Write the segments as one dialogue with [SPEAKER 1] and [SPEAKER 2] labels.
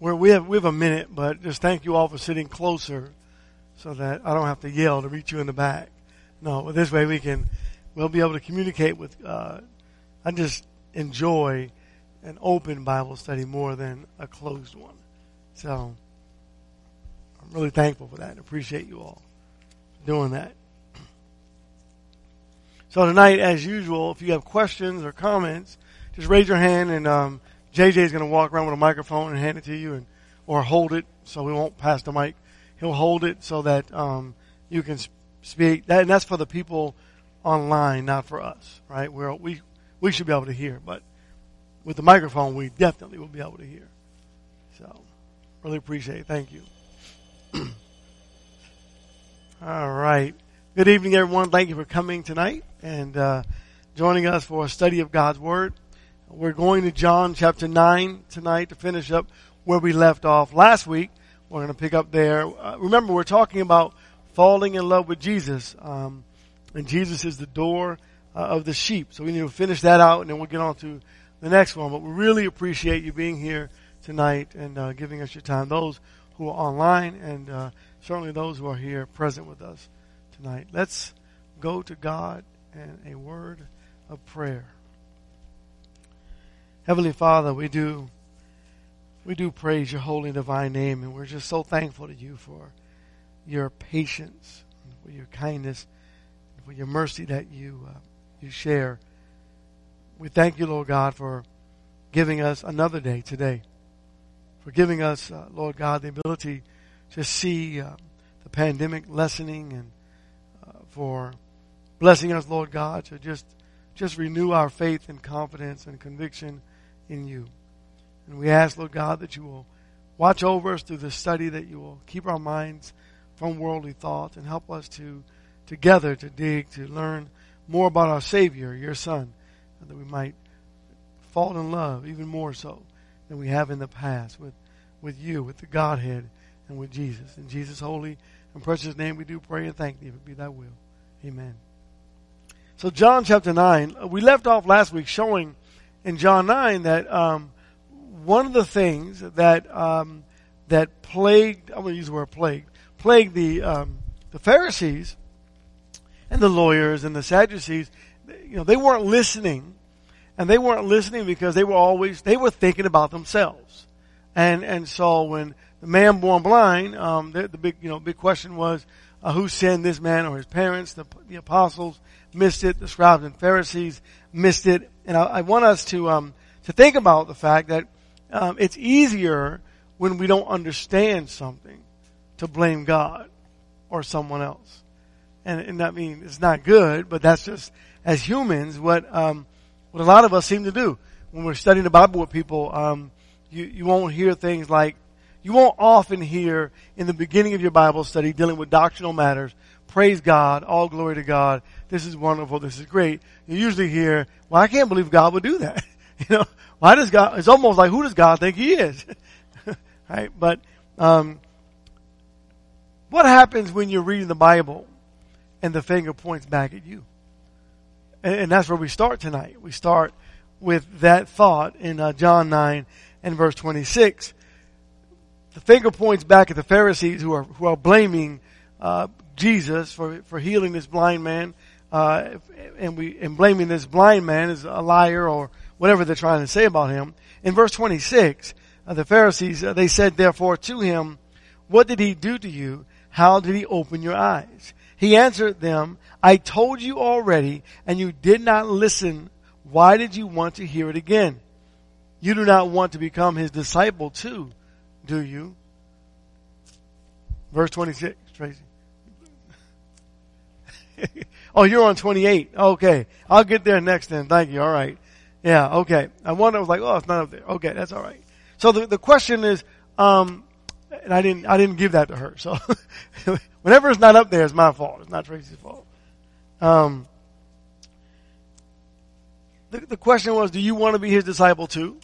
[SPEAKER 1] We're, we have we have a minute, but just thank you all for sitting closer, so that I don't have to yell to reach you in the back. No, but this way we can we'll be able to communicate with. Uh, I just enjoy an open Bible study more than a closed one. So I'm really thankful for that and appreciate you all doing that. So tonight, as usual, if you have questions or comments, just raise your hand and um, JJ is going to walk around with a microphone and hand it to you, and or hold it so we won't pass the mic. He'll hold it so that um, you can speak. That, and that's for the people online, not for us, right? Where we we should be able to hear, but with the microphone, we definitely will be able to hear. So, really appreciate it. Thank you. All right. Good evening, everyone. Thank you for coming tonight and uh, joining us for a study of God's Word. We're going to John chapter 9 tonight to finish up where we left off last week. We're going to pick up there. Uh, remember, we're talking about falling in love with Jesus, um, and Jesus is the door uh, of the sheep. So we need to finish that out, and then we'll get on to the next one. But we really appreciate you being here tonight and uh, giving us your time. Those who are online, and uh, certainly those who are here present with us tonight. Let's go to God and a word of prayer. Heavenly Father, we do we do praise your holy divine name and we're just so thankful to you for your patience, for your kindness, for your mercy that you uh, you share. We thank you, Lord God, for giving us another day today, for giving us, uh, Lord God, the ability to see uh, the pandemic lessening and for blessing us, Lord God, to just just renew our faith and confidence and conviction in you. And we ask, Lord God, that you will watch over us through this study, that you will keep our minds from worldly thoughts and help us to together to dig, to learn more about our Savior, your Son, that we might fall in love even more so than we have in the past with, with you, with the Godhead, and with Jesus. In Jesus' holy and precious name we do pray and thank thee, if it be thy will. Amen. So John chapter 9, uh, we left off last week showing in John 9 that um, one of the things that um, that plagued, I'm going to use the word plagued, plagued the, um, the Pharisees and the lawyers and the Sadducees, you know, they weren't listening. And they weren't listening because they were always, they were thinking about themselves. And, and so when the man born blind, um, the, the big, you know, big question was, uh, who sinned, this man or his parents. The, the, apostles missed it. The scribes and Pharisees missed it. And I, I want us to um, to think about the fact that um, it's easier when we don't understand something to blame God or someone else. And, and that means it's not good, but that's just as humans what um, what a lot of us seem to do when we're studying the Bible with people. Um, you you won't hear things like you won't often hear in the beginning of your Bible study dealing with doctrinal matters, praise God, all glory to God, this is wonderful, this is great. You usually hear, well, I can't believe God would do that. you know, why does God, it's almost like who does God think he is? right? But, um, what happens when you're reading the Bible and the finger points back at you? And, and that's where we start tonight. We start with that thought in uh, John 9 and verse 26 the finger points back at the Pharisees who are who are blaming uh, Jesus for for healing this blind man, uh, and we and blaming this blind man as a liar or whatever they're trying to say about him. In verse 26, uh, the Pharisees uh, they said therefore to him, "What did he do to you? How did he open your eyes?" He answered them, "I told you already, and you did not listen. Why did you want to hear it again? You do not want to become his disciple too." Do you? Verse 26, Tracy. oh, you're on 28. Okay. I'll get there next then. Thank you. All right. Yeah, okay. I wonder, I was like, oh, it's not up there. Okay, that's all right. So the, the question is, um, and I didn't, I didn't give that to her. So whenever it's not up there, it's my fault. It's not Tracy's fault. Um, the, the question was, do you want to be his disciple too?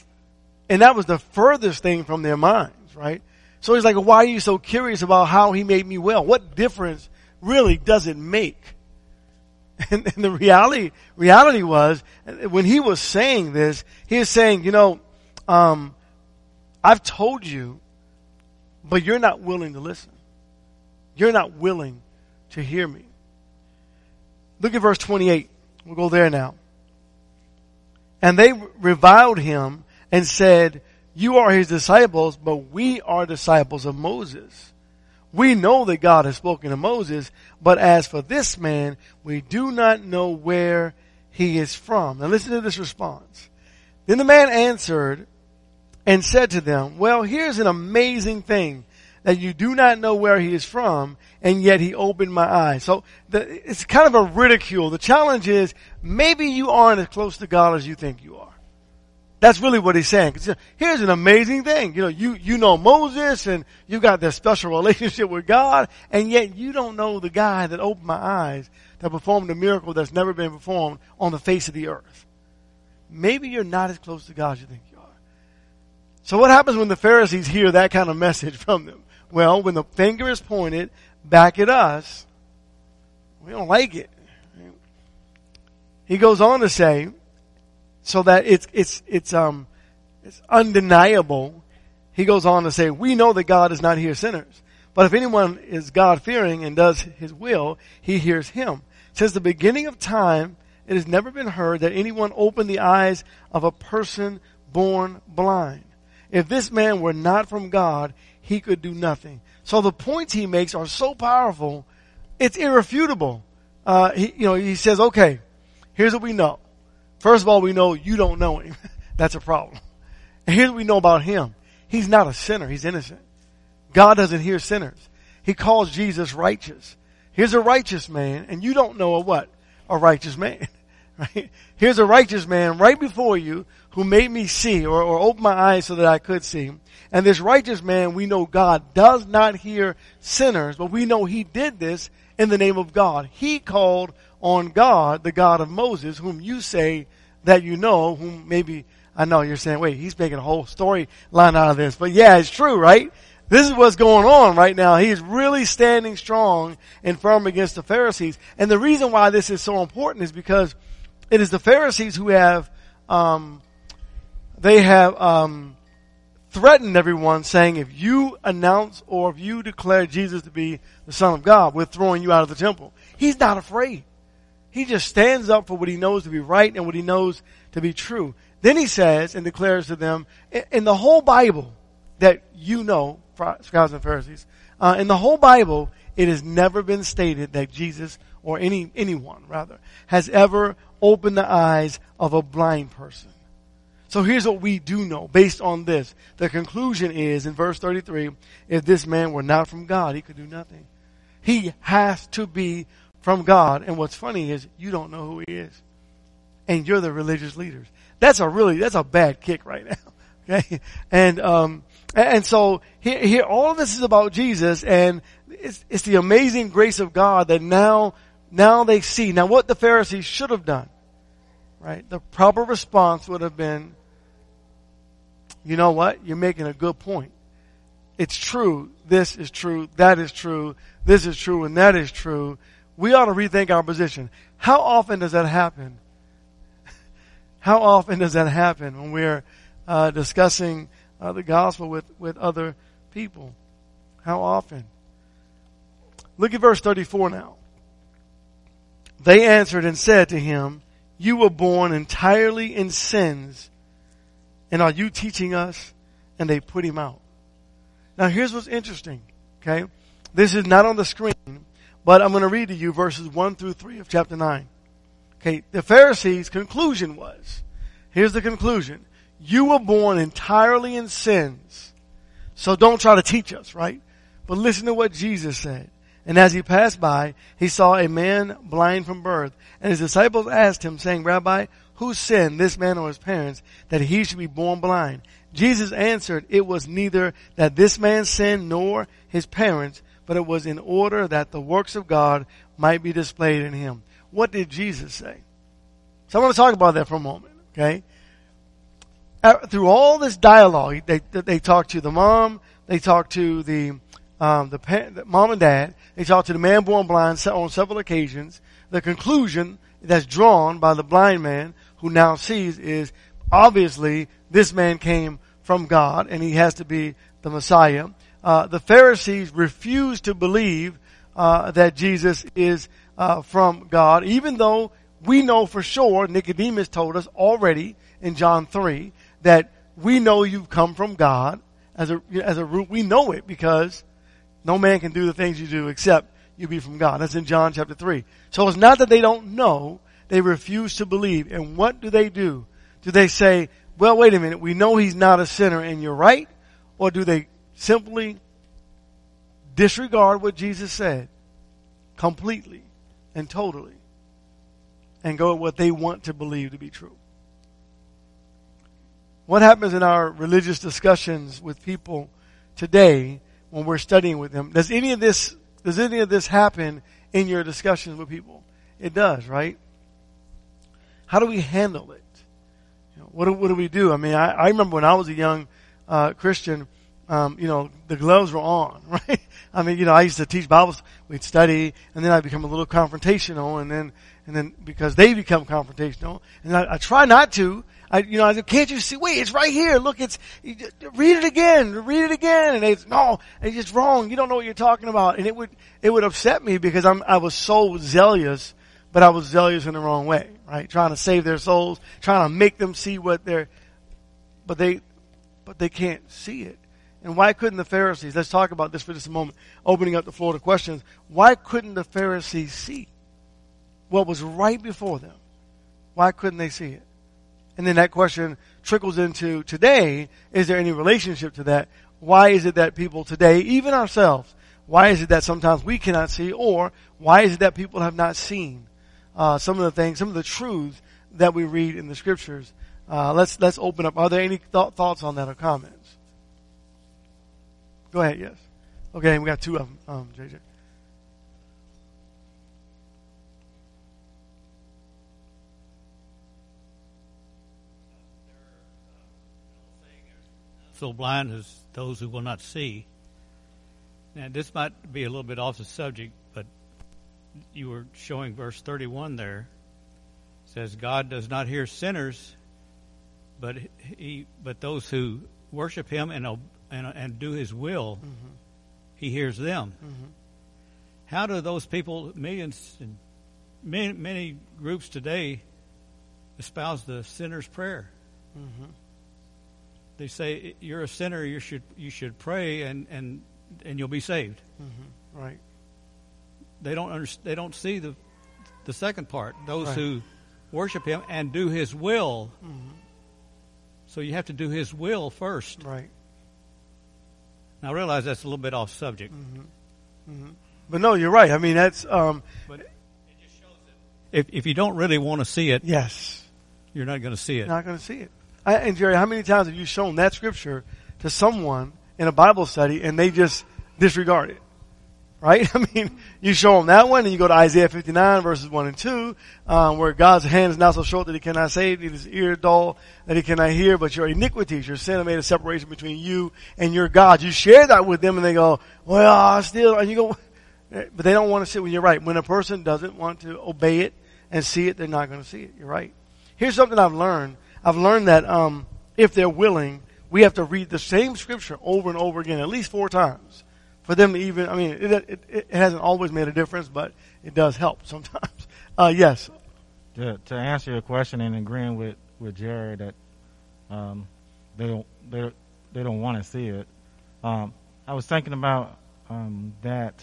[SPEAKER 1] And that was the furthest thing from their mind right? So he's like, why are you so curious about how he made me well? What difference really does it make? And, and the reality, reality was, when he was saying this, he was saying, you know, um, I've told you but you're not willing to listen. You're not willing to hear me. Look at verse 28. We'll go there now. And they reviled him and said, you are his disciples, but we are disciples of Moses. We know that God has spoken to Moses, but as for this man, we do not know where he is from. Now listen to this response. Then the man answered and said to them, well, here's an amazing thing that you do not know where he is from, and yet he opened my eyes. So the, it's kind of a ridicule. The challenge is maybe you aren't as close to God as you think you are. That's really what he's saying. Here's an amazing thing. You know, you, you know Moses and you got this special relationship with God, and yet you don't know the guy that opened my eyes that performed a miracle that's never been performed on the face of the earth. Maybe you're not as close to God as you think you are. So what happens when the Pharisees hear that kind of message from them? Well, when the finger is pointed back at us, we don't like it. He goes on to say, so that it's, it's, it's, um, it's undeniable. He goes on to say, we know that God does not hear sinners. But if anyone is God fearing and does his will, he hears him. Since the beginning of time, it has never been heard that anyone opened the eyes of a person born blind. If this man were not from God, he could do nothing. So the points he makes are so powerful, it's irrefutable. Uh, he, you know, he says, okay, here's what we know. First of all, we know you don't know him. That's a problem. And here's what we know about him. He's not a sinner. He's innocent. God doesn't hear sinners. He calls Jesus righteous. Here's a righteous man, and you don't know a what? A righteous man. Right? Here's a righteous man right before you who made me see or, or open my eyes so that I could see. And this righteous man, we know God does not hear sinners, but we know he did this in the name of God. He called on God, the God of Moses, whom you say that you know, whom maybe, I know you're saying, wait, he's making a whole storyline out of this. But yeah, it's true, right? This is what's going on right now. He is really standing strong and firm against the Pharisees. And the reason why this is so important is because it is the Pharisees who have, um, they have, um, threatened everyone saying, if you announce or if you declare Jesus to be the Son of God, we're throwing you out of the temple. He's not afraid. He just stands up for what he knows to be right and what he knows to be true. Then he says and declares to them, in the whole Bible that you know, scribes and Pharisees, uh, in the whole Bible, it has never been stated that Jesus or any anyone rather has ever opened the eyes of a blind person. So here's what we do know based on this. The conclusion is in verse 33, if this man were not from God, he could do nothing. He has to be from God. And what's funny is you don't know who he is. And you're the religious leaders. That's a really, that's a bad kick right now. Okay. And, um, and so here, here, all of this is about Jesus and it's, it's the amazing grace of God that now, now they see. Now what the Pharisees should have done, right? The proper response would have been, you know what? You're making a good point. It's true. This is true. That is true. This is true and that is true we ought to rethink our position. How often does that happen? How often does that happen when we're uh, discussing uh, the gospel with, with other people? How often? Look at verse 34 now. They answered and said to him, You were born entirely in sins, and are you teaching us? And they put him out. Now here's what's interesting, okay? This is not on the screen, but I'm going to read to you verses 1 through 3 of chapter 9. Okay, the Pharisees' conclusion was, here's the conclusion. You were born entirely in sins. So don't try to teach us, right? But listen to what Jesus said. And as he passed by, he saw a man blind from birth. And his disciples asked him, saying, Rabbi, who sinned, this man or his parents, that he should be born blind? Jesus answered, It was neither that this man sinned nor his parents, but it was in order that the works of God might be displayed in him. What did Jesus say? So I want to talk about that for a moment, okay? Through all this dialogue, they, they talked to the mom, they talked to the, um, the, the mom and dad, they talked to the man born blind on several occasions. The conclusion that's drawn by the blind man who now sees is obviously this man came from God and he has to be the Messiah. Uh, the Pharisees refuse to believe uh, that Jesus is uh, from God, even though we know for sure, Nicodemus told us already in John 3, that we know you've come from God. As a, as a root, we know it because no man can do the things you do except you be from God. That's in John chapter 3. So it's not that they don't know, they refuse to believe. And what do they do? Do they say, well, wait a minute, we know he's not a sinner and you're right? Or do they simply disregard what Jesus said completely and totally and go with what they want to believe to be true? What happens in our religious discussions with people today when we're studying with them? Does any of this, does any of this happen in your discussions with people? It does, right? How do we handle it? You know, what, do, what do we do? I mean, I, I remember when I was a young uh, Christian, um, you know, the gloves were on, right? I mean, you know, I used to teach Bibles, we'd study, and then I'd become a little confrontational, and then, and then because they become confrontational, and I, I try not to, I, you know, I said, can't you see? Wait, it's right here. Look, it's, read it again, read it again. And they, no, it's just wrong. You don't know what you're talking about. And it would, it would upset me because I'm, I was so zealous, but I was zealous in the wrong way, right? Trying to save their souls, trying to make them see what they're, but they, but they can't see it. And why couldn't the Pharisees, let's talk about this for just a moment, opening up the floor to questions. Why couldn't the Pharisees see what was right before them? Why couldn't they see it? And then that question trickles into today, is there any relationship to that? Why is it that people today, even ourselves, why is it that sometimes we cannot see, or why is it that people have not seen uh, some of the things, some of the truths that we read in the scriptures? Uh, let's let's open up. Are there any th- thoughts on that or comments? Go ahead. Yes. Okay, we got two of them. Um, JJ.
[SPEAKER 2] so blind as those who will not see. Now, this might be a little bit off the subject, but you were showing verse 31 there. It says, God does not hear sinners, but he, but those who worship Him and and, and do His will, mm-hmm. He hears them. Mm-hmm. How do those people, millions and many, many groups today, espouse the sinner's prayer? Mm-hmm they say you're a sinner. You should you should pray and and and you'll be saved.
[SPEAKER 1] Mm-hmm. Right.
[SPEAKER 2] They don't understand. They don't see the the second part. Those right. who worship Him and do His will. Mm-hmm. So you have to do His will first.
[SPEAKER 1] Right.
[SPEAKER 2] Now I realize that's a little bit off subject.
[SPEAKER 1] Mm-hmm. mm-hmm. But no, you're right. I mean that's. Um,
[SPEAKER 2] but it just shows that if if you don't really want to see it,
[SPEAKER 1] yes,
[SPEAKER 2] you're not going to see it.
[SPEAKER 1] Not going to see it. I, and Jerry, how many times have you shown that scripture to someone in a Bible study and they just disregard it? Right? I mean, you show them that one and you go to Isaiah 59 verses 1 and 2, um, where God's hand is not so short that he cannot save, neither his ear dull that he cannot hear, but your iniquities, your sin have made a separation between you and your God. You share that with them and they go, well, I still, and you go, but they don't want to see when you're right. When a person doesn't want to obey it and see it, they're not going to see it. You're right. Here's something I've learned I've learned that um, if they're willing, we have to read the same scripture over and over again, at least four times, for them even. I mean, it, it, it hasn't always made a difference, but it does help sometimes. Uh, yes.
[SPEAKER 3] To, to, answer your question and agreeing with with Jerry that um, they don't they they don't want to see it. Um, I was thinking about um, that.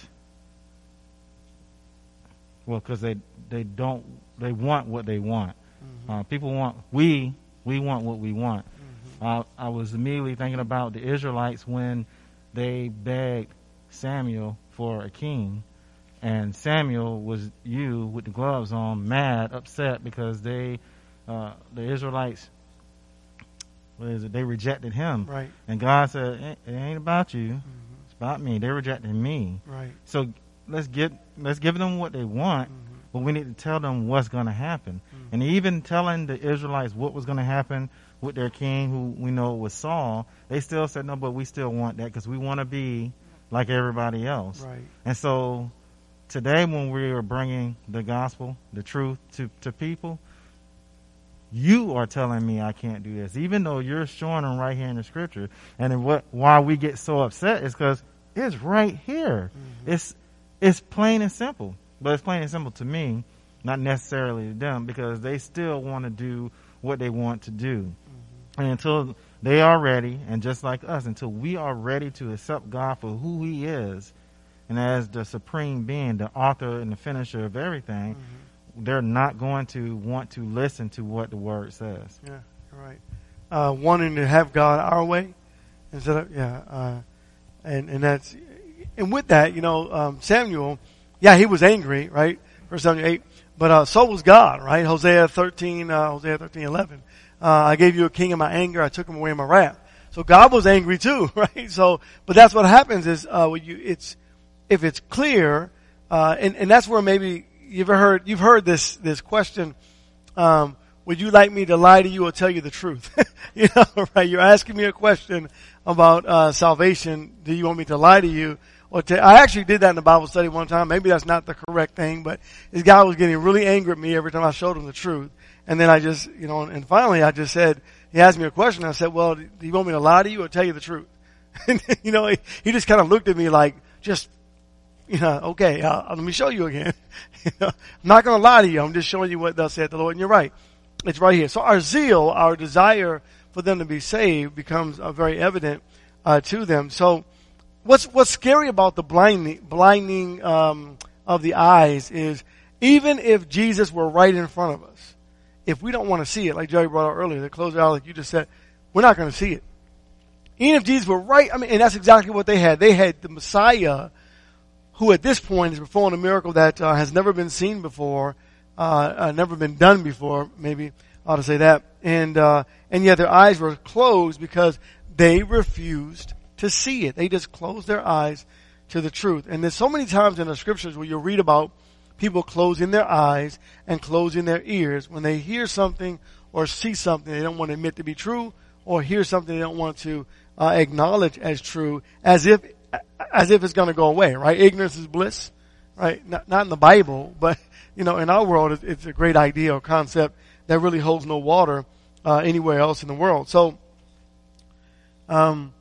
[SPEAKER 3] Well, because they they don't they want what they want. Mm-hmm. Uh, people want we we want what we want. Mm-hmm. Uh, I was immediately thinking about the Israelites when they begged Samuel for a king, and Samuel was you with the gloves on, mad, upset because they, uh, the Israelites, what is it? They rejected him.
[SPEAKER 1] Right.
[SPEAKER 3] And God said, "It ain't about you. Mm-hmm. It's about me. They rejected me.
[SPEAKER 1] Right.
[SPEAKER 3] So let's get let's give them what they want." Mm-hmm but we need to tell them what's going to happen. Mm-hmm. And even telling the Israelites what was going to happen with their king, who we know was Saul, they still said, no, but we still want that because we want to be like everybody else.
[SPEAKER 1] Right.
[SPEAKER 3] And so today, when we are bringing the gospel, the truth to, to people, you are telling me I can't do this, even though you're showing them right here in the scripture. And what why we get so upset is because it's right here. Mm-hmm. It's it's plain and simple, but it's plain and simple to me, not necessarily to them, because they still want to do what they want to do, mm-hmm. and until they are ready, and just like us, until we are ready to accept God for who He is, and as the supreme being, the author and the finisher of everything. Mm-hmm they're not going to want to listen to what the word says.
[SPEAKER 1] Yeah, right. Uh, wanting to have God our way instead of yeah, uh, and and that's and with that, you know, um, Samuel, yeah, he was angry, right? First Samuel eight, but uh, so was God, right? Hosea thirteen, uh, Hosea thirteen eleven. Uh, I gave you a king in my anger; I took him away in my wrath. So God was angry too, right? So, but that's what happens is uh, you it's if it's clear, uh, and and that's where maybe you've heard you've heard this this question. Um, would you like me to lie to you or tell you the truth? you know, right? You're asking me a question about uh, salvation. Do you want me to lie to you or to, I actually did that in the Bible study one time. Maybe that's not the correct thing, but this guy was getting really angry at me every time I showed him the truth. And then I just, you know, and finally I just said, he asked me a question. I said, well, do you want me to lie to you or tell you the truth? And, you know, he, he just kind of looked at me like, just you know, okay, uh, let me show you again. I'm not going to lie to you. I'm just showing you what thus said the Lord. And you're right. It's right here. So our zeal, our desire for them to be saved becomes uh, very evident uh, to them. So what's, what's scary about the blinding, blinding um, of the eyes is even if Jesus were right in front of us, if we don't want to see it, like Jerry brought out earlier, the close out, like you just said, we're not going to see it. Even if Jesus were right, I mean, and that's exactly what they had. They had the Messiah who at this point is performing a miracle that uh, has never been seen before, uh, uh, never been done before, maybe I ought to say that. And, uh, and yet their eyes were closed because they refused to see it. They just closed their eyes to the truth. And there's so many times in the scriptures where you'll read about people closing their eyes and closing their ears when they hear something or see something they don't want to admit to be true or hear something they don't want to uh, acknowledge as true as if as if it's going to go away, right? Ignorance is bliss, right? Not, not in the Bible, but, you know, in our world, it's, it's a great idea or concept that really holds no water uh, anywhere else in the world. So, um,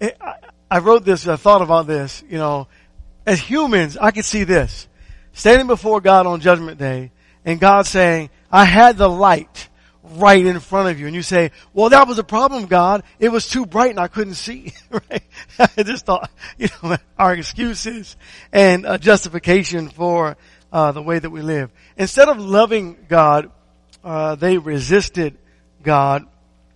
[SPEAKER 1] it, I, I wrote this, I thought about this, you know, as humans, I could see this. Standing before God on judgment day and God saying, I had the light right in front of you. And you say, well, that was a problem, God. It was too bright and I couldn't see. right? I just thought, you know, our excuses and a justification for uh, the way that we live. Instead of loving God, uh, they resisted God.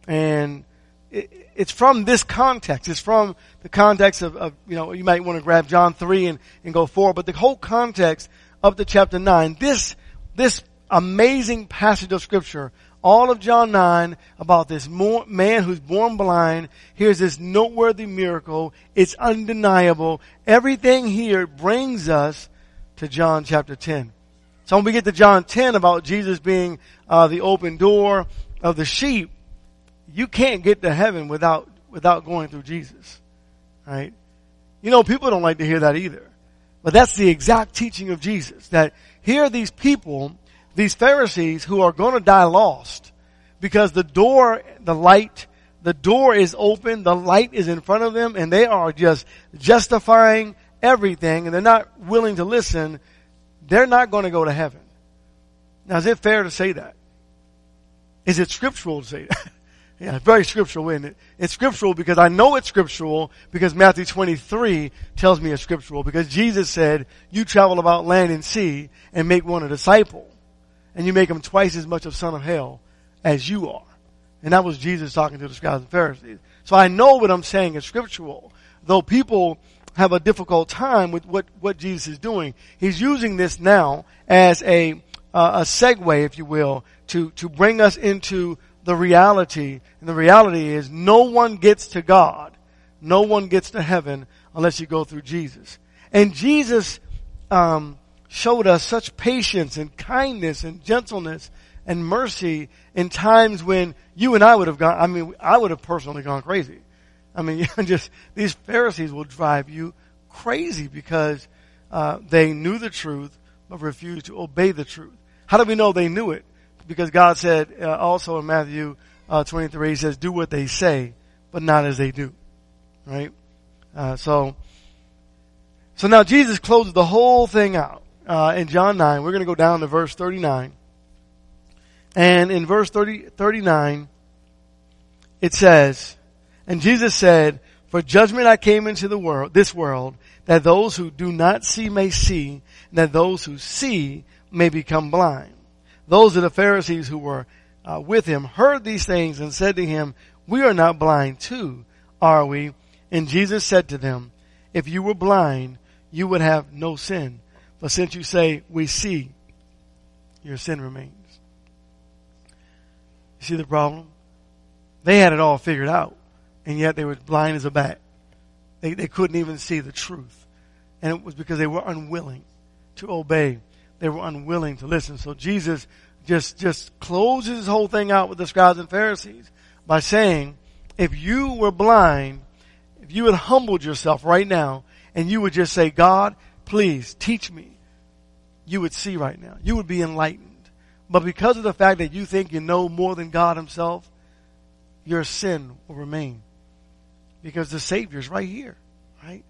[SPEAKER 1] And it, it's from this context. It's from the context of, of, you know, you might want to grab John 3 and, and go forward, but the whole context up to chapter 9, this, this amazing passage of scripture all of John 9 about this man who's born blind. Here's this noteworthy miracle. It's undeniable. Everything here brings us to John chapter 10. So when we get to John 10 about Jesus being uh, the open door of the sheep, you can't get to heaven without without going through Jesus. Right? You know, people don't like to hear that either. But that's the exact teaching of Jesus. That here are these people these Pharisees who are going to die lost because the door, the light, the door is open, the light is in front of them, and they are just justifying everything, and they're not willing to listen, they're not going to go to heaven. Now, is it fair to say that? Is it scriptural to say that? yeah, very scriptural, isn't it? It's scriptural because I know it's scriptural because Matthew 23 tells me it's scriptural because Jesus said, you travel about land and sea and make one a disciple and you make them twice as much of son of hell as you are. And that was Jesus talking to the scribes and Pharisees. So I know what I'm saying is scriptural, though people have a difficult time with what, what Jesus is doing. He's using this now as a, uh, a segue, if you will, to, to bring us into the reality. And the reality is no one gets to God. No one gets to heaven unless you go through Jesus. And Jesus, um, showed us such patience and kindness and gentleness and mercy in times when you and I would have gone, I mean, I would have personally gone crazy. I mean, just, these Pharisees will drive you crazy because, uh, they knew the truth, but refused to obey the truth. How do we know they knew it? Because God said, uh, also in Matthew, uh, 23, he says, do what they say, but not as they do. Right? Uh, so, So now Jesus closes the whole thing out uh, in John 9. We're going to go down to verse 39. And in verse 30, 39, it says, And Jesus said, For judgment I came into the world, this world, that those who do not see may see, and that those who see may become blind. Those of the Pharisees who were uh, with him heard these things and said to him, We are not blind too, are we? And Jesus said to them, If you were blind, you would have no sin. But since you say, We see, your sin remains. You see the problem? They had it all figured out, and yet they were blind as a bat. They, they couldn't even see the truth. And it was because they were unwilling to obey. They were unwilling to listen. So Jesus just, just closes his whole thing out with the scribes and Pharisees by saying, if you were blind, if you had humbled yourself right now and you would just say, God, please teach me, you would see right now. You would be enlightened. But because of the fact that you think you know more than God himself, your sin will remain. Because the Savior's right here, right?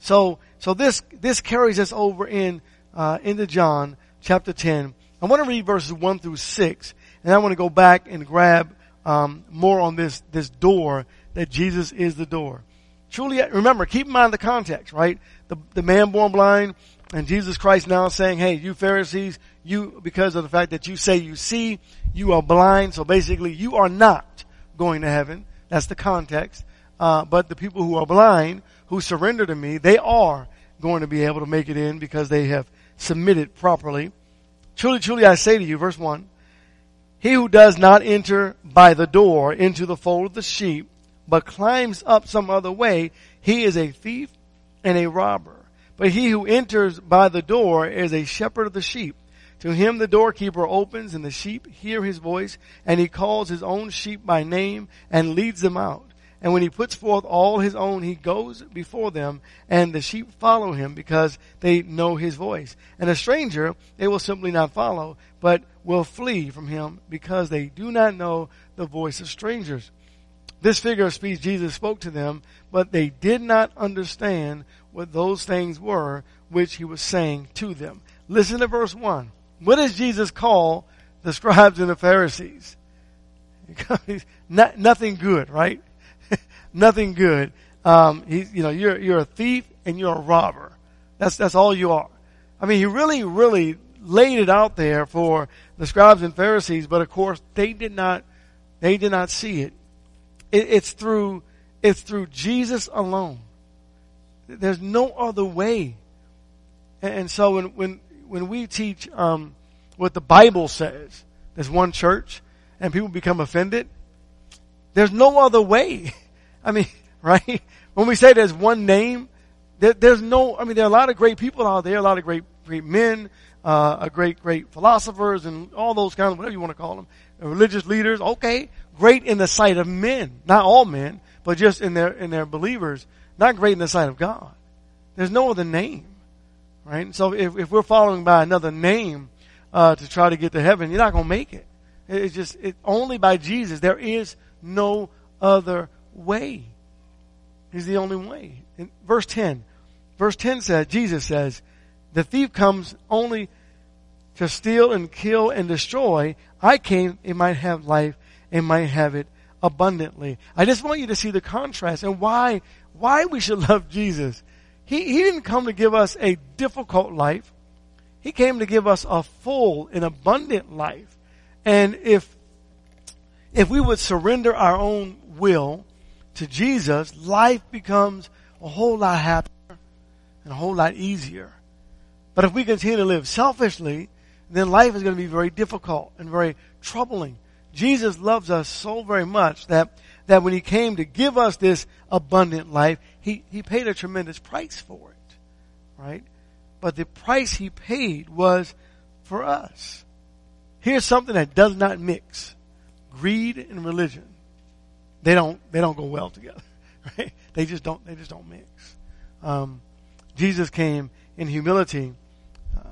[SPEAKER 1] So, so this, this carries us over in, uh, into John chapter 10. I want to read verses 1 through 6, and I want to go back and grab, um, more on this, this door that Jesus is the door. Truly, remember, keep in mind the context, right? The, the man born blind, and Jesus Christ now saying, hey, you Pharisees, you, because of the fact that you say you see, you are blind, so basically you are not going to heaven. That's the context. Uh, but the people who are blind, who surrender to me, they are going to be able to make it in because they have submitted properly. Truly, truly, I say to you, verse 1, he who does not enter by the door into the fold of the sheep, but climbs up some other way, he is a thief and a robber. But he who enters by the door is a shepherd of the sheep. To him the doorkeeper opens and the sheep hear his voice and he calls his own sheep by name and leads them out. And when he puts forth all his own, he goes before them and the sheep follow him because they know his voice. And a stranger they will simply not follow, but will flee from him because they do not know the voice of strangers. This figure of speech Jesus spoke to them, but they did not understand what those things were which he was saying to them. Listen to verse 1. What does Jesus call the scribes and the Pharisees? Not, nothing good, right? Nothing good. Um, he, you know, you're, you're a thief and you're a robber. That's, that's all you are. I mean, he really, really laid it out there for the scribes and Pharisees, but of course they did not, they did not see it. it it's through, it's through Jesus alone. There's no other way. And so when, when, when we teach, um, what the Bible says, there's one church and people become offended, there's no other way. I mean, right? When we say there's one name, there, there's no, I mean, there are a lot of great people out there, a lot of great, great men, uh, a great, great philosophers and all those kinds of, whatever you want to call them, religious leaders, okay, great in the sight of men, not all men, but just in their, in their believers, not great in the sight of God. There's no other name, right? So if, if we're following by another name, uh, to try to get to heaven, you're not going to make it. It's just, it, only by Jesus. There is no other way. He's the only way. In verse 10, verse 10 says, Jesus says, the thief comes only to steal and kill and destroy. I came, it might have life and might have it abundantly. I just want you to see the contrast and why, why we should love Jesus. He, he didn't come to give us a difficult life. He came to give us a full and abundant life. And if, if we would surrender our own will to Jesus, life becomes a whole lot happier and a whole lot easier. But if we continue to live selfishly, then life is going to be very difficult and very troubling. Jesus loves us so very much that, that when he came to give us this abundant life, he, he paid a tremendous price for it. Right? but the price he paid was for us. Here's something that does not mix. Greed and religion. They don't, they don't go well together. Right? They just don't, they just don't mix. Um, Jesus came in humility. Uh,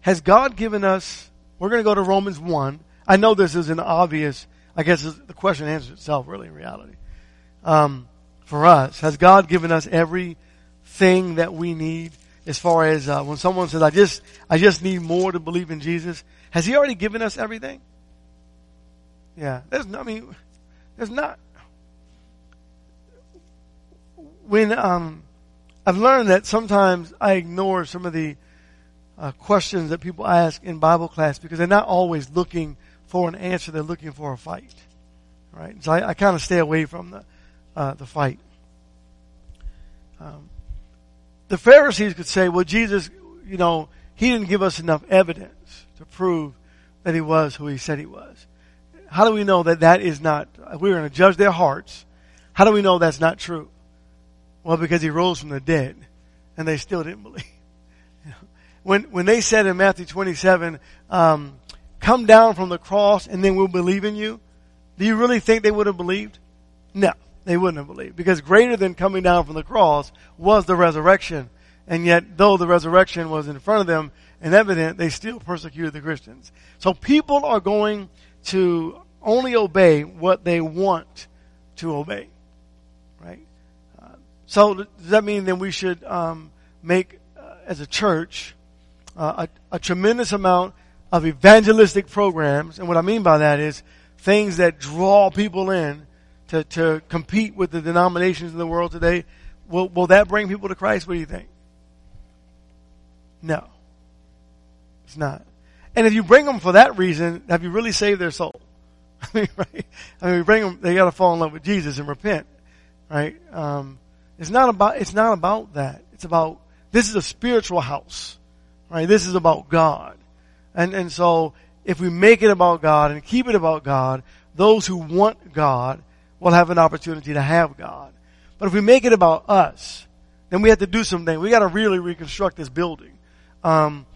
[SPEAKER 1] has God given us, we're going to go to Romans 1. I know this is an obvious, I guess the question answers itself really in reality. Um, for us, has God given us every thing that we need as far as uh, when someone says, "I just, I just need more to believe in Jesus"? Has He already given us everything? Yeah, there's. No, I mean, there's not. When um, I've learned that sometimes I ignore some of the uh, questions that people ask in Bible class because they're not always looking for an answer; they're looking for a fight. Right? So I, I kind of stay away from the uh, the fight. Um, the Pharisees could say, "Well, Jesus, you know, he didn't give us enough evidence to prove that he was who he said he was." How do we know that that is not? We're going to judge their hearts. How do we know that's not true? Well, because he rose from the dead, and they still didn't believe. When when they said in Matthew 27, um, "Come down from the cross, and then we'll believe in you," do you really think they would have believed? No, they wouldn't have believed because greater than coming down from the cross was the resurrection, and yet though the resurrection was in front of them and evident, they still persecuted the Christians. So people are going to only obey what they want to obey, right? Uh, so does that mean then we should um, make, uh, as a church, uh, a, a tremendous amount of evangelistic programs, and what I mean by that is things that draw people in to, to compete with the denominations in the world today. Will, will that bring people to Christ? What do you think? No. It's not. And if you bring them for that reason, have you really saved their soul? I mean, right? I mean, we bring them, they gotta fall in love with Jesus and repent, right? Um, it's not about, it's not about that. It's about, this is a spiritual house, right? This is about God. And, and so, if we make it about God and keep it about God, those who want God will have an opportunity to have God. But if we make it about us, then we have to do something. We gotta really reconstruct this building. Um,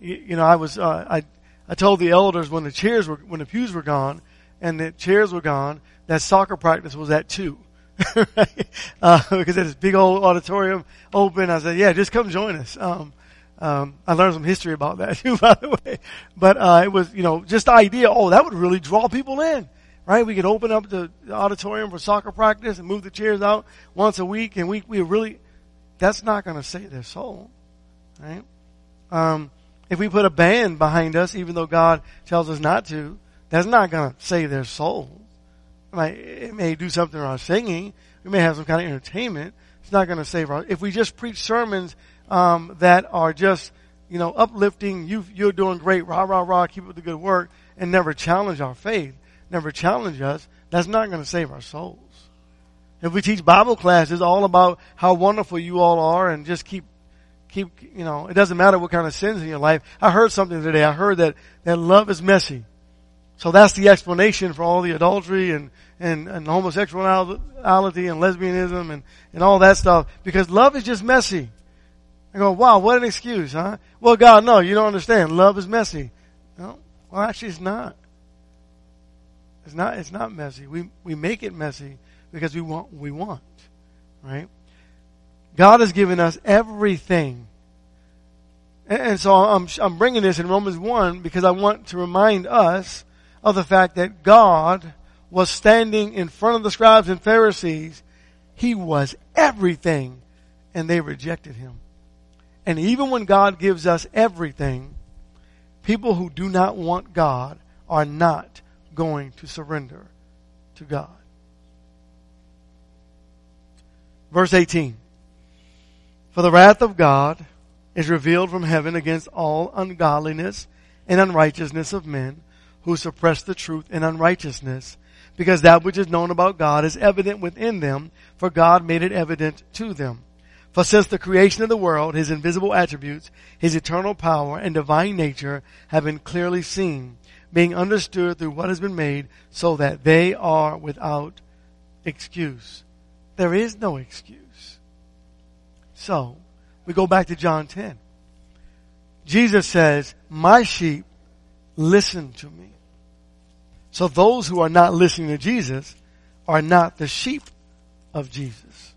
[SPEAKER 1] you, you know, I was, uh, I, I told the elders when the chairs were, when the pews were gone and the chairs were gone, that soccer practice was at two. right? uh, because this big old auditorium open. I said, yeah, just come join us. Um, um, I learned some history about that too, by the way. But, uh, it was, you know, just the idea, oh, that would really draw people in. Right? We could open up the, the auditorium for soccer practice and move the chairs out once a week and we, we really, that's not going to save their soul. Right? Um, if we put a band behind us, even though God tells us not to, that's not going to save their soul. it may do something our singing. We may have some kind of entertainment. It's not going to save our. If we just preach sermons um, that are just, you know, uplifting, you you're doing great, rah rah rah, keep up the good work, and never challenge our faith, never challenge us. That's not going to save our souls. If we teach Bible classes all about how wonderful you all are, and just keep keep, you know, it doesn't matter what kind of sins in your life. I heard something today. I heard that, that love is messy. So that's the explanation for all the adultery and, and, and homosexuality and lesbianism and, and all that stuff. Because love is just messy. I go, wow, what an excuse, huh? Well, God, no, you don't understand. Love is messy. No, well, actually, it's not. It's not. It's not messy. We we make it messy because we want we want, right? God has given us everything. And so I'm, I'm bringing this in Romans 1 because I want to remind us of the fact that God was standing in front of the scribes and Pharisees. He was everything and they rejected him. And even when God gives us everything, people who do not want God are not going to surrender to God. Verse 18. For the wrath of God is revealed from heaven against all ungodliness and unrighteousness of men who suppress the truth in unrighteousness, because that which is known about God is evident within them, for God made it evident to them. For since the creation of the world, his invisible attributes, his eternal power and divine nature have been clearly seen, being understood through what has been made, so that they are without excuse. There is no excuse. So, we go back to John 10. Jesus says, my sheep listen to me. So those who are not listening to Jesus are not the sheep of Jesus.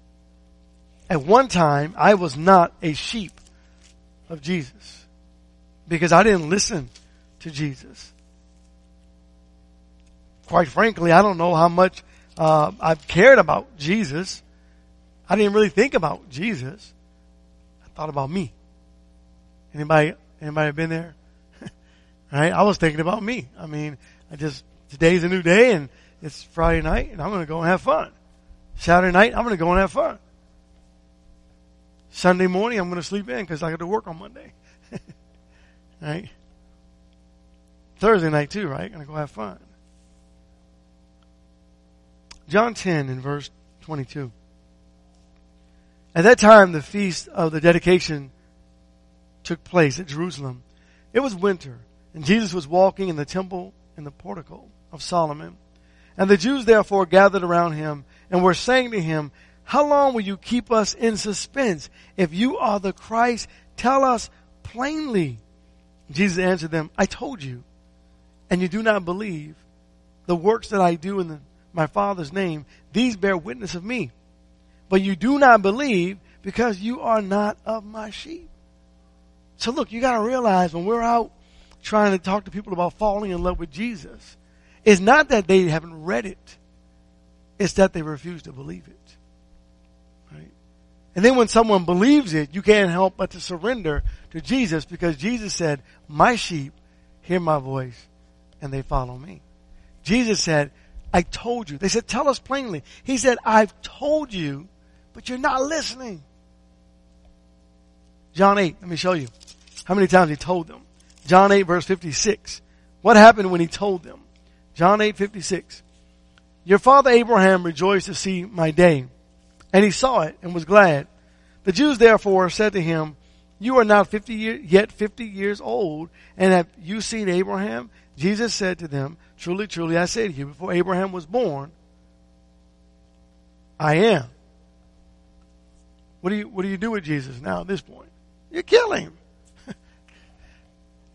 [SPEAKER 1] At one time, I was not a sheep of Jesus because I didn't listen to Jesus. Quite frankly, I don't know how much uh, I've cared about Jesus I didn't really think about Jesus. I thought about me. Anybody, anybody been there? right? I was thinking about me. I mean, I just, today's a new day and it's Friday night and I'm going to go and have fun. Saturday night, I'm going to go and have fun. Sunday morning, I'm going to sleep in because I got to work on Monday. right? Thursday night too, right? Going to go have fun. John 10 in verse 22. At that time, the feast of the dedication took place at Jerusalem. It was winter, and Jesus was walking in the temple in the portico of Solomon. And the Jews therefore gathered around him and were saying to him, How long will you keep us in suspense? If you are the Christ, tell us plainly. Jesus answered them, I told you, and you do not believe. The works that I do in the, my Father's name, these bear witness of me. But you do not believe because you are not of my sheep. So look, you gotta realize when we're out trying to talk to people about falling in love with Jesus, it's not that they haven't read it. It's that they refuse to believe it. Right? And then when someone believes it, you can't help but to surrender to Jesus because Jesus said, my sheep hear my voice and they follow me. Jesus said, I told you. They said, tell us plainly. He said, I've told you but you're not listening. John 8, let me show you how many times he told them. John 8 verse 56. What happened when he told them? John 8 56. Your father Abraham rejoiced to see my day, and he saw it and was glad. The Jews therefore said to him, You are not fifty year, yet fifty years old, and have you seen Abraham? Jesus said to them, Truly, truly, I say to you, before Abraham was born, I am. What do you, what do you do with Jesus now at this point? You kill him.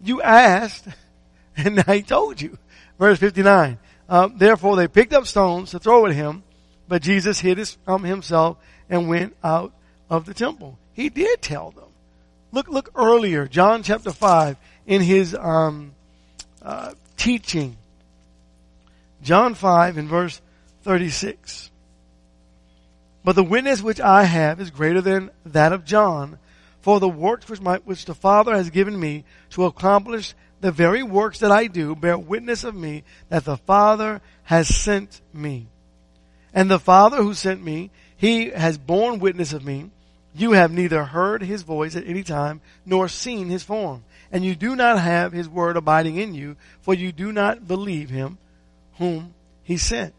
[SPEAKER 1] you asked, and I told you. Verse 59. Um, therefore they picked up stones to throw at him, but Jesus hid his, um, himself and went out of the temple. He did tell them. Look, look earlier, John chapter 5, in his um, uh, teaching. John 5 in verse 36. But the witness which I have is greater than that of John. For the works which, my, which the Father has given me to accomplish the very works that I do bear witness of me that the Father has sent me. And the Father who sent me, he has borne witness of me. You have neither heard his voice at any time nor seen his form. And you do not have his word abiding in you, for you do not believe him whom he sent.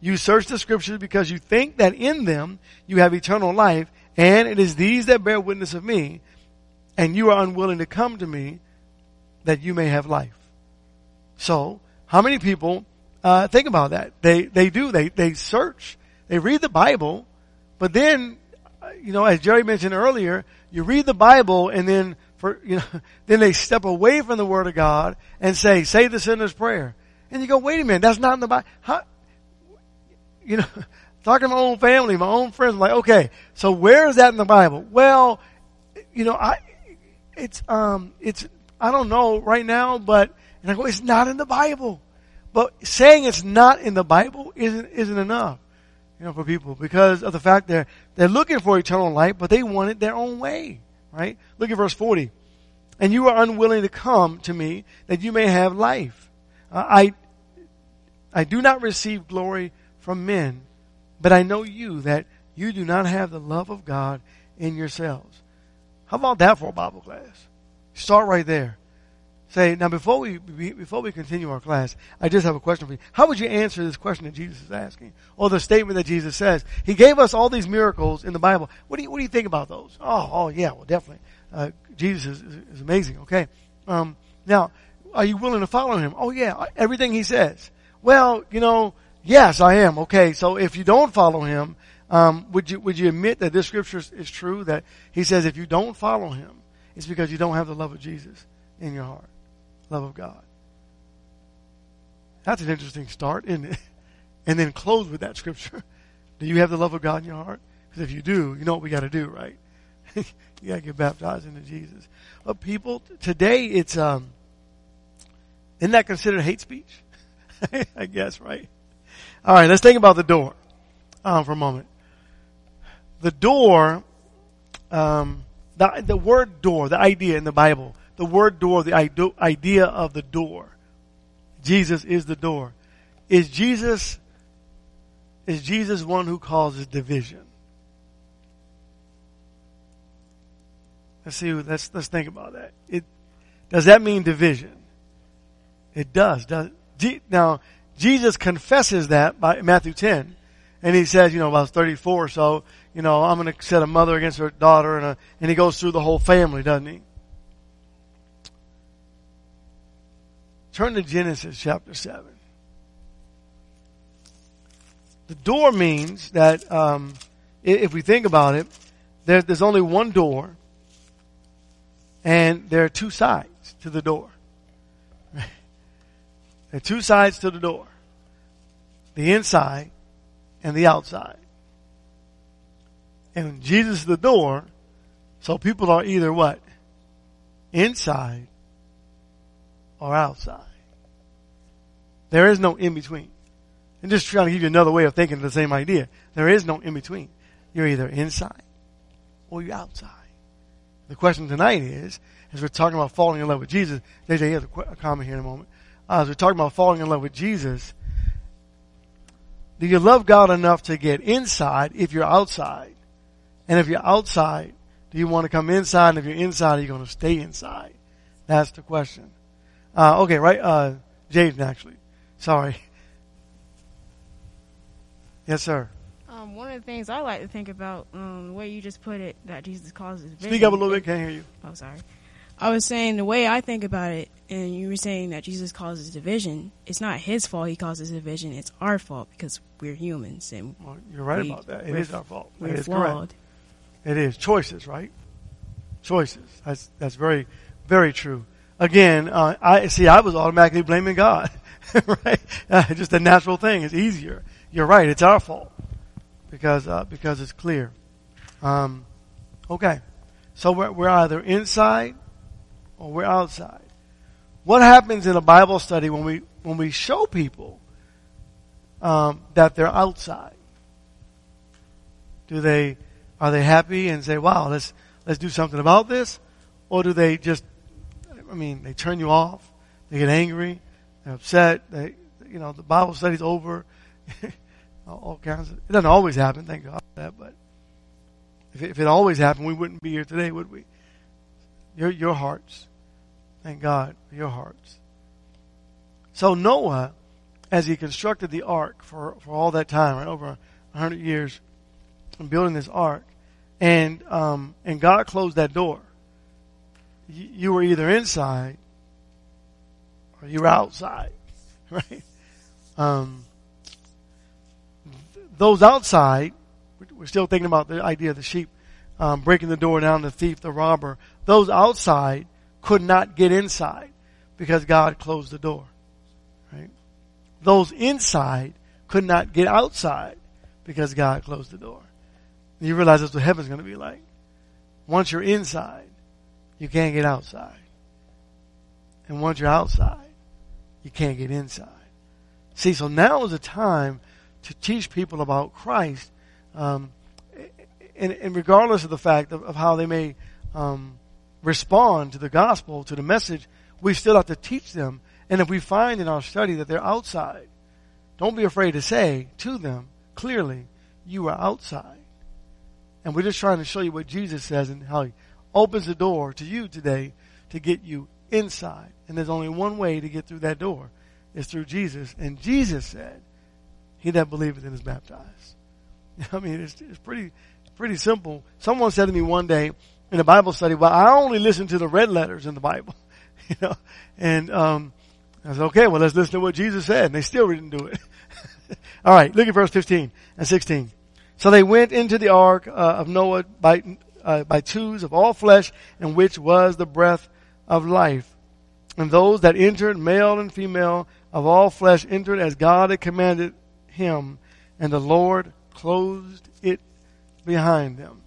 [SPEAKER 1] You search the scriptures because you think that in them you have eternal life, and it is these that bear witness of me, and you are unwilling to come to me that you may have life. So, how many people uh, think about that? They they do. They they search. They read the Bible, but then, uh, you know, as Jerry mentioned earlier, you read the Bible, and then for you know, then they step away from the Word of God and say, "Say the sinner's prayer," and you go, "Wait a minute, that's not in the Bible." How, you know, talking to my own family, my own friends, I'm like, okay, so where is that in the Bible? Well, you know, I, it's, um, it's, I don't know right now, but, and I go, it's not in the Bible. But saying it's not in the Bible isn't, isn't enough, you know, for people because of the fact they're, they're looking for eternal life, but they want it their own way, right? Look at verse 40. And you are unwilling to come to me that you may have life. Uh, I, I do not receive glory from men, but I know you that you do not have the love of God in yourselves. How about that for a Bible class? Start right there. Say, now before we, before we continue our class, I just have a question for you. How would you answer this question that Jesus is asking? Or the statement that Jesus says? He gave us all these miracles in the Bible. What do you, what do you think about those? Oh, oh yeah, well definitely. Uh, Jesus is, is, amazing, okay? Um, now, are you willing to follow him? Oh yeah, everything he says. Well, you know, Yes, I am. Okay, so if you don't follow him, um, would you would you admit that this scripture is true? That he says if you don't follow him, it's because you don't have the love of Jesus in your heart, love of God. That's an interesting start, isn't it? And then close with that scripture. Do you have the love of God in your heart? Because if you do, you know what we got to do, right? you got to get baptized into Jesus. But people today, it's um, isn't that considered hate speech? I guess, right? All right, let's think about the door um, for a moment. The door, um, The, the word door, the idea in the Bible, the word door, the idea of the door. Jesus is the door. Is Jesus, is Jesus one who causes division? Let's see, let's, let's think about that. It, does that mean division? It does. does now, Jesus confesses that by Matthew 10. And he says, you know, about 34 or so, you know, I'm going to set a mother against her daughter and, a, and he goes through the whole family, doesn't he? Turn to Genesis chapter 7. The door means that, um, if we think about it, there, there's only one door and there are two sides to the door. there are two sides to the door. The inside and the outside. And Jesus is the door, so people are either what? Inside or outside. There is no in between. I'm just trying to give you another way of thinking the same idea. There is no in between. You're either inside or you're outside. The question tonight is, as we're talking about falling in love with Jesus, has a comment here in a moment. Uh, as we're talking about falling in love with Jesus, do you love God enough to get inside if you're outside? And if you're outside, do you want to come inside? And if you're inside, are you going to stay inside? That's the question. Uh, okay, right, uh, Jaden actually. Sorry. Yes, sir.
[SPEAKER 4] Um, one of the things I like to think about, um, the way you just put it, that Jesus causes.
[SPEAKER 1] Speak up a little bit, can't hear you.
[SPEAKER 4] Oh, sorry. I was saying the way I think about it, and you were saying that Jesus causes division. It's not his fault he causes division. It's our fault because we're humans, and
[SPEAKER 1] well, you're right we, about that. It is our fault.
[SPEAKER 4] We're
[SPEAKER 1] it is
[SPEAKER 4] flawed.
[SPEAKER 1] Correct. It is choices, right? Choices. That's that's very very true. Again, uh, I see. I was automatically blaming God, right? Uh, just a natural thing. It's easier. You're right. It's our fault because uh, because it's clear. Um, okay, so we're, we're either inside or we're outside. What happens in a Bible study when we when we show people um, that they're outside? Do they are they happy and say, "Wow, let's let's do something about this," or do they just, I mean, they turn you off, they get angry, they're upset, they, you know, the Bible study's over. all kinds of, it doesn't always happen, thank God for that, but if it, if it always happened, we wouldn't be here today, would we? Your, your hearts. Thank God for your hearts. So Noah, as he constructed the ark for, for all that time, right, over a hundred years, building this ark, and um, and God closed that door. You, you were either inside or you were outside, right? Um, those outside, we're still thinking about the idea of the sheep um, breaking the door down, the thief, the robber. Those outside could not get inside because God closed the door. Right? Those inside could not get outside because God closed the door. And you realize that's what heaven's going to be like. Once you're inside, you can't get outside. And once you're outside, you can't get inside. See, so now is the time to teach people about Christ, um, and, and, regardless of the fact of, of how they may um, respond to the gospel, to the message, we still have to teach them. And if we find in our study that they're outside, don't be afraid to say to them clearly, you are outside. And we're just trying to show you what Jesus says and how he opens the door to you today to get you inside. And there's only one way to get through that door. is through Jesus. And Jesus said, he that believeth and is baptized. I mean, it's, it's pretty, pretty simple. Someone said to me one day in a Bible study, well, I only listen to the red letters in the Bible, you know, and, um, I said, okay, well, let's listen to what Jesus said. And they still didn't do it. All right, look at verse 15 and 16. So they went into the ark uh, of Noah by, uh, by twos of all flesh, in which was the breath of life. And those that entered, male and female, of all flesh, entered as God had commanded him, and the Lord closed it behind them.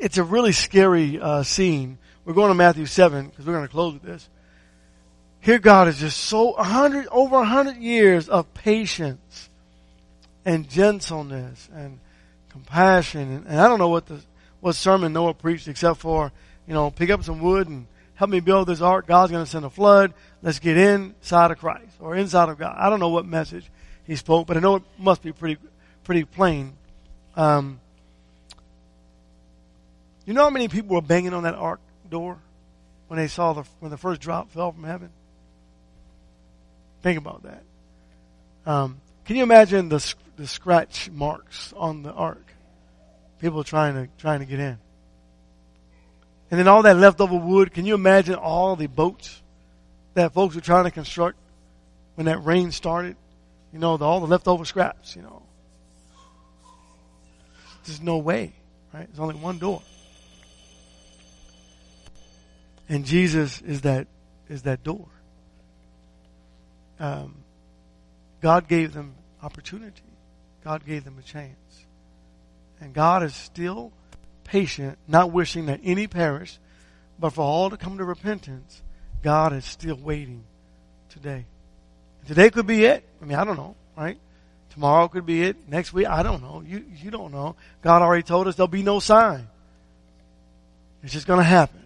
[SPEAKER 1] It's a really scary uh, scene. We're going to Matthew 7 because we're going to close with this. Here God is just so 100, over 100 years of patience and gentleness and compassion. And, and I don't know what the, what sermon Noah preached except for, you know, pick up some wood and help me build this ark. God's going to send a flood. Let's get inside of Christ or inside of God. I don't know what message he spoke, but I know it must be pretty, pretty plain. Um, you know how many people were banging on that ark door when they saw the when the first drop fell from heaven? Think about that. Um, can you imagine the the scratch marks on the ark? People trying to trying to get in, and then all that leftover wood. Can you imagine all the boats that folks were trying to construct when that rain started? You know, the, all the leftover scraps. You know, there's no way, right? There's only one door. And Jesus is that is that door. Um, God gave them opportunity. God gave them a chance. And God is still patient, not wishing that any perish, but for all to come to repentance. God is still waiting today. Today could be it. I mean, I don't know, right? Tomorrow could be it. Next week, I don't know. You, you don't know. God already told us there'll be no sign. It's just going to happen.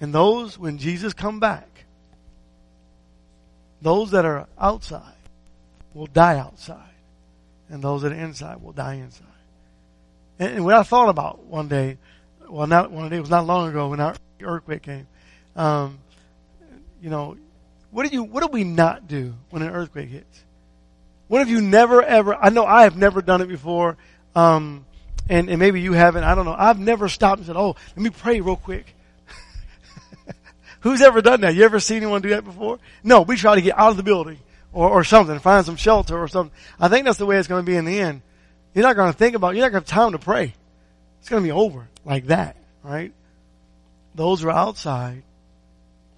[SPEAKER 1] And those, when Jesus come back, those that are outside will die outside. And those that are inside will die inside. And, and what I thought about one day, well, not one day, it was not long ago when our earthquake came. Um, you know, what do you, what do we not do when an earthquake hits? What have you never ever, I know I have never done it before, um, and, and maybe you haven't, I don't know. I've never stopped and said, oh, let me pray real quick. Who's ever done that? You ever seen anyone do that before? No, we try to get out of the building or, or something, find some shelter or something. I think that's the way it's going to be in the end. You're not going to think about, you're not going to have time to pray. It's going to be over like that, right? Those who are outside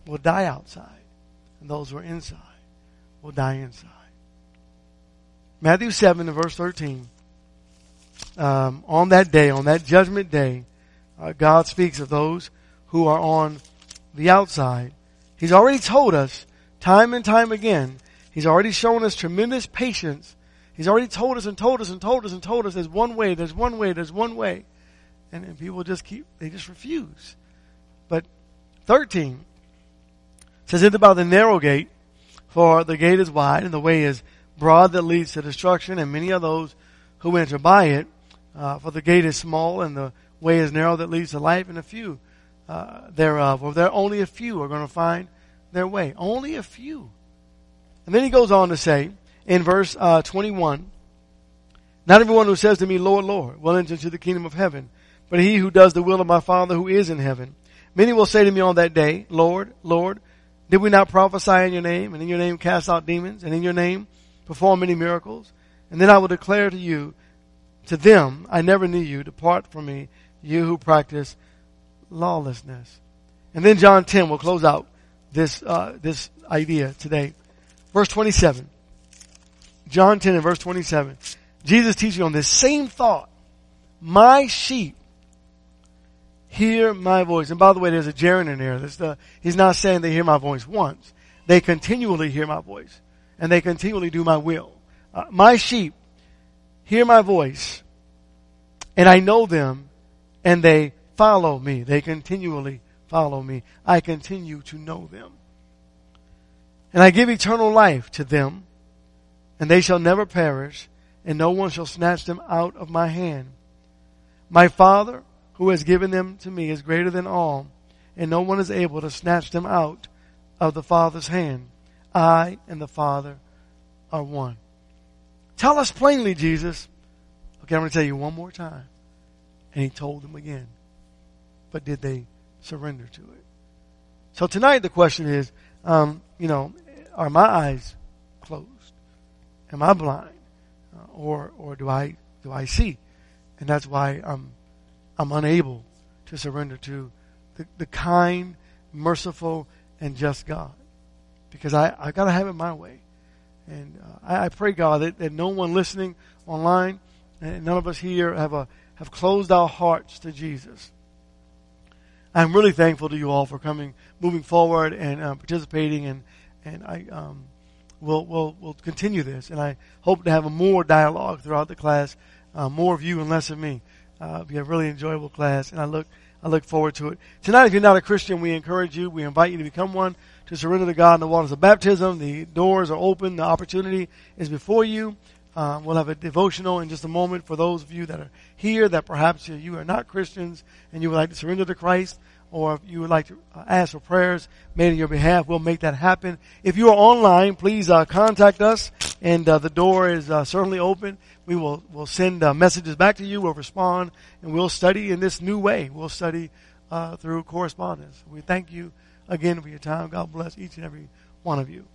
[SPEAKER 1] will die outside, and those who are inside will die inside. Matthew 7 and verse 13. Um, on that day, on that judgment day, uh, God speaks of those who are on the outside. He's already told us time and time again. He's already shown us tremendous patience. He's already told us and told us and told us and told us there's one way, there's one way, there's one way. And, and people just keep, they just refuse. But 13 says, Enter by the narrow gate, for the gate is wide and the way is broad that leads to destruction, and many are those who enter by it. Uh, for the gate is small and the way is narrow that leads to life, and a few uh, thereof, or there only a few are going to find their way. Only a few. And then he goes on to say in verse uh, 21, Not everyone who says to me, Lord, Lord, will enter into the kingdom of heaven, but he who does the will of my Father who is in heaven. Many will say to me on that day, Lord, Lord, did we not prophesy in your name, and in your name cast out demons, and in your name perform many miracles? And then I will declare to you, to them, I never knew you. Depart from me, you who practice lawlessness. And then John 10 will close out this, uh, this idea today. Verse 27. John 10 and verse 27. Jesus teaching on this same thought. My sheep hear my voice. And by the way, there's a gerund in there. The, he's not saying they hear my voice once. They continually hear my voice. And they continually do my will. Uh, my sheep hear my voice. And I know them. And they follow me. They continually follow me. I continue to know them. And I give eternal life to them, and they shall never perish, and no one shall snatch them out of my hand. My Father, who has given them to me, is greater than all, and no one is able to snatch them out of the Father's hand. I and the Father are one. Tell us plainly, Jesus. Okay, I'm going to tell you one more time. And he told them again but did they surrender to it? So tonight the question is, um, you know, are my eyes closed? Am I blind, uh, or or do I do I see? And that's why I'm I'm unable to surrender to the, the kind, merciful, and just God, because I I got to have it my way. And uh, I, I, pray God that, that no one listening online and none of us here have a have closed our hearts to Jesus I'm really thankful to you all for coming, moving forward, and uh, participating, and and I um, will will will continue this, and I hope to have a more dialogue throughout the class, uh, more of you and less of me. Uh, be a really enjoyable class, and I look I look forward to it. Tonight, if you're not a Christian, we encourage you, we invite you to become one, to surrender to God in the waters of baptism. The doors are open, the opportunity is before you. Uh, we'll have a devotional in just a moment for those of you that are here that perhaps you are not Christians and you would like to surrender to Christ or if you would like to uh, ask for prayers made on your behalf, we'll make that happen. If you are online, please uh, contact us, and uh, the door is uh, certainly open. We will will send uh, messages back to you. We'll respond, and we'll study in this new way. We'll study uh, through correspondence. We thank you again for your time. God bless each and every one of you.